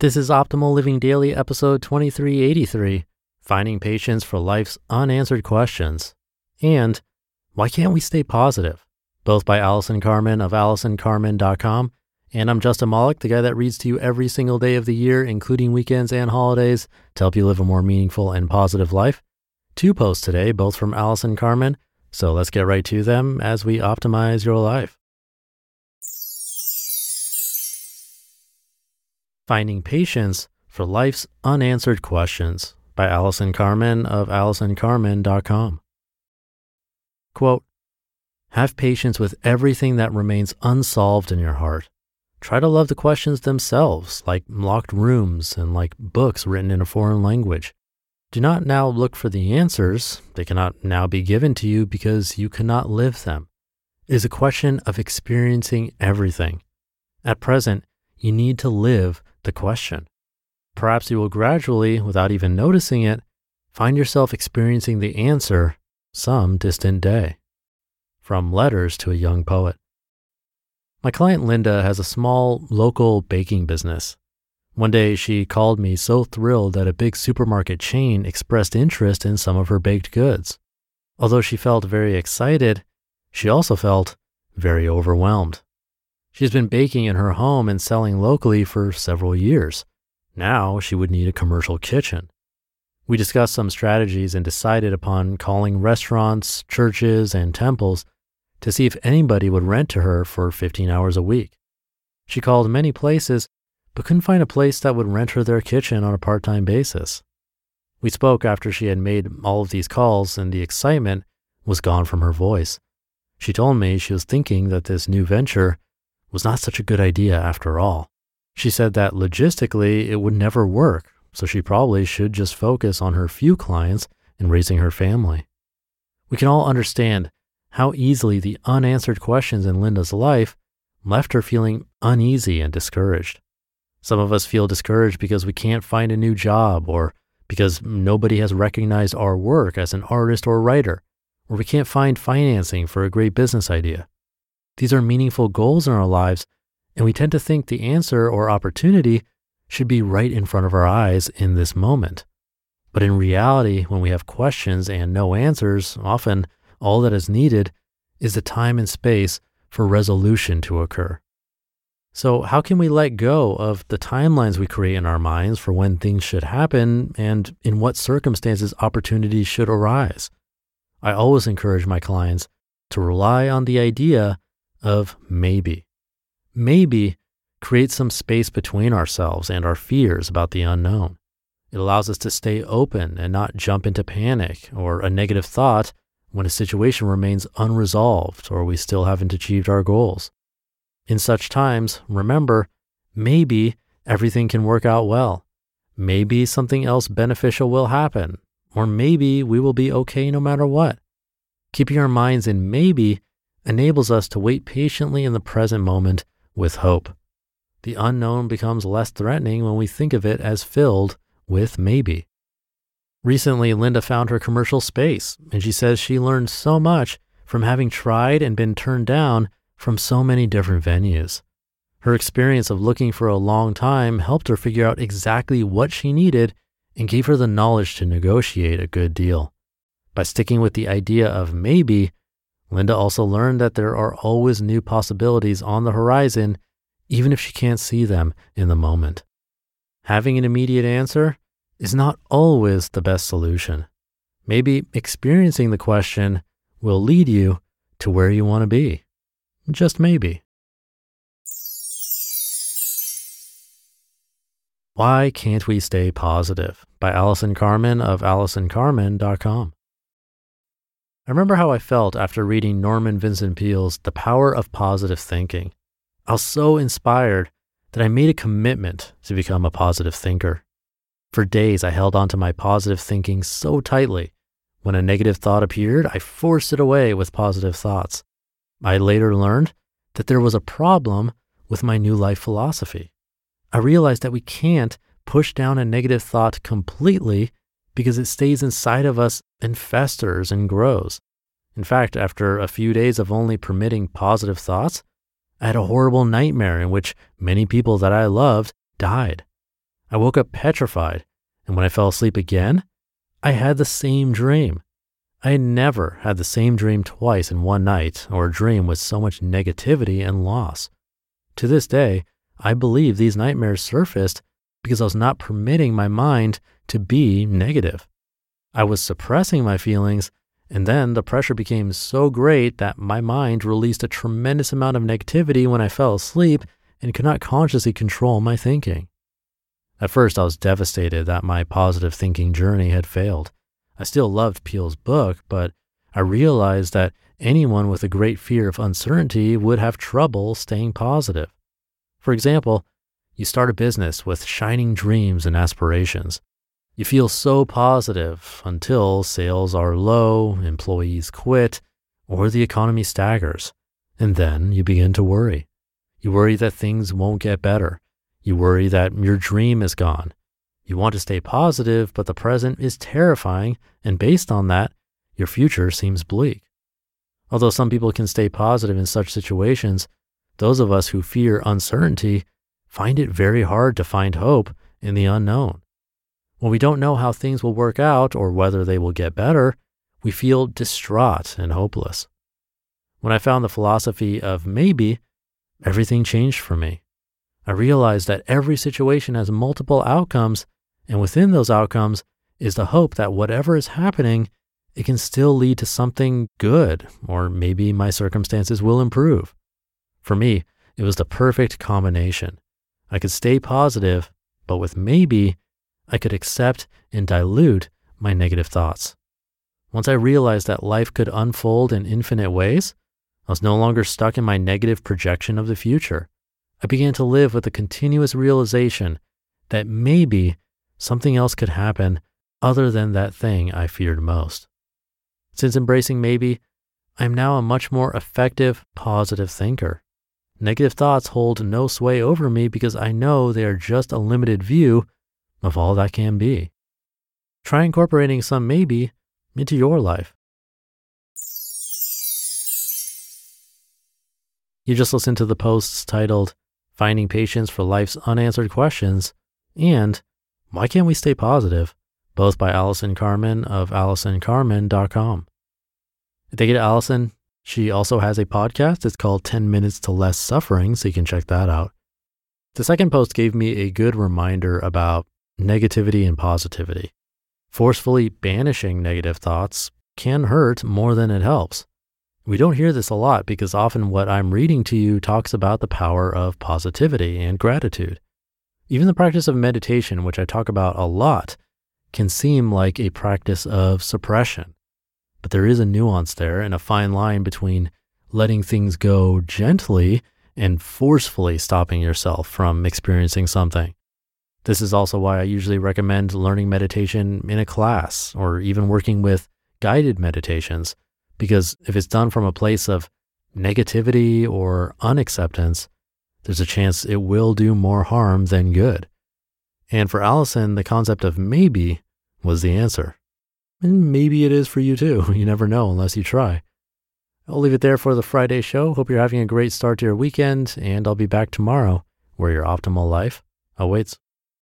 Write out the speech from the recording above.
This is Optimal Living Daily, episode 2383 Finding Patience for Life's Unanswered Questions. And Why Can't We Stay Positive? Both by Allison Carmen of AllisonCarmen.com. And I'm Justin Malik, the guy that reads to you every single day of the year, including weekends and holidays, to help you live a more meaningful and positive life. Two posts today, both from Allison Carmen. So let's get right to them as we optimize your life. Finding Patience for Life's Unanswered Questions by Allison Carmen of AllisonCarmen.com. Quote, Have patience with everything that remains unsolved in your heart. Try to love the questions themselves, like locked rooms and like books written in a foreign language. Do not now look for the answers. They cannot now be given to you because you cannot live them. It is a question of experiencing everything. At present, you need to live the question. Perhaps you will gradually, without even noticing it, find yourself experiencing the answer some distant day. From Letters to a Young Poet. My client Linda has a small local baking business. One day she called me so thrilled that a big supermarket chain expressed interest in some of her baked goods. Although she felt very excited, she also felt very overwhelmed. She's been baking in her home and selling locally for several years. Now she would need a commercial kitchen. We discussed some strategies and decided upon calling restaurants, churches, and temples to see if anybody would rent to her for 15 hours a week. She called many places, but couldn't find a place that would rent her their kitchen on a part time basis. We spoke after she had made all of these calls, and the excitement was gone from her voice. She told me she was thinking that this new venture was not such a good idea after all. She said that logistically it would never work, so she probably should just focus on her few clients and raising her family. We can all understand how easily the unanswered questions in Linda's life left her feeling uneasy and discouraged. Some of us feel discouraged because we can't find a new job or because nobody has recognized our work as an artist or writer, or we can't find financing for a great business idea. These are meaningful goals in our lives, and we tend to think the answer or opportunity should be right in front of our eyes in this moment. But in reality, when we have questions and no answers, often all that is needed is the time and space for resolution to occur. So, how can we let go of the timelines we create in our minds for when things should happen and in what circumstances opportunities should arise? I always encourage my clients to rely on the idea of maybe. Maybe creates some space between ourselves and our fears about the unknown. It allows us to stay open and not jump into panic or a negative thought when a situation remains unresolved or we still haven't achieved our goals. In such times, remember, maybe everything can work out well. Maybe something else beneficial will happen, or maybe we will be okay no matter what. Keeping our minds in maybe enables us to wait patiently in the present moment with hope. The unknown becomes less threatening when we think of it as filled with maybe. Recently, Linda found her commercial space, and she says she learned so much from having tried and been turned down from so many different venues. Her experience of looking for a long time helped her figure out exactly what she needed and gave her the knowledge to negotiate a good deal. By sticking with the idea of maybe, Linda also learned that there are always new possibilities on the horizon, even if she can't see them in the moment. having an immediate answer is not always the best solution. Maybe experiencing the question will lead you to where you want to be. Just maybe. Why Can't We Stay Positive by Allison Carmen of AllisonCarmen.com. I remember how I felt after reading Norman Vincent Peale's The Power of Positive Thinking. I was so inspired that I made a commitment to become a positive thinker. For days, I held on to my positive thinking so tightly. When a negative thought appeared, I forced it away with positive thoughts. I later learned that there was a problem with my new life philosophy. I realized that we can't push down a negative thought completely because it stays inside of us and festers and grows. In fact, after a few days of only permitting positive thoughts, I had a horrible nightmare in which many people that I loved died. I woke up petrified, and when I fell asleep again, I had the same dream. I had never had the same dream twice in one night or a dream with so much negativity and loss. To this day, I believe these nightmares surfaced because I was not permitting my mind to be negative. I was suppressing my feelings, and then the pressure became so great that my mind released a tremendous amount of negativity when I fell asleep and could not consciously control my thinking. At first, I was devastated that my positive thinking journey had failed. I still loved Peale's book, but I realized that anyone with a great fear of uncertainty would have trouble staying positive. For example, you start a business with shining dreams and aspirations. You feel so positive until sales are low, employees quit, or the economy staggers. And then you begin to worry. You worry that things won't get better. You worry that your dream is gone. You want to stay positive, but the present is terrifying, and based on that, your future seems bleak. Although some people can stay positive in such situations, those of us who fear uncertainty find it very hard to find hope in the unknown. When we don't know how things will work out or whether they will get better, we feel distraught and hopeless. When I found the philosophy of maybe, everything changed for me. I realized that every situation has multiple outcomes, and within those outcomes is the hope that whatever is happening, it can still lead to something good, or maybe my circumstances will improve. For me, it was the perfect combination. I could stay positive, but with maybe, I could accept and dilute my negative thoughts. Once I realized that life could unfold in infinite ways, I was no longer stuck in my negative projection of the future. I began to live with the continuous realization that maybe something else could happen other than that thing I feared most. Since embracing maybe, I am now a much more effective, positive thinker. Negative thoughts hold no sway over me because I know they are just a limited view of all that can be. Try incorporating some maybe into your life. You just listened to the posts titled Finding Patience for Life's Unanswered Questions and Why Can't We Stay Positive, both by Allison Carmen of AllisonCarmen.com. Thank you to Allison she also has a podcast. It's called 10 Minutes to Less Suffering, so you can check that out. The second post gave me a good reminder about negativity and positivity. Forcefully banishing negative thoughts can hurt more than it helps. We don't hear this a lot because often what I'm reading to you talks about the power of positivity and gratitude. Even the practice of meditation, which I talk about a lot, can seem like a practice of suppression. But there is a nuance there and a fine line between letting things go gently and forcefully stopping yourself from experiencing something. This is also why I usually recommend learning meditation in a class or even working with guided meditations, because if it's done from a place of negativity or unacceptance, there's a chance it will do more harm than good. And for Allison, the concept of maybe was the answer. And maybe it is for you too. You never know unless you try. I'll leave it there for the Friday show. Hope you're having a great start to your weekend, and I'll be back tomorrow where your optimal life awaits.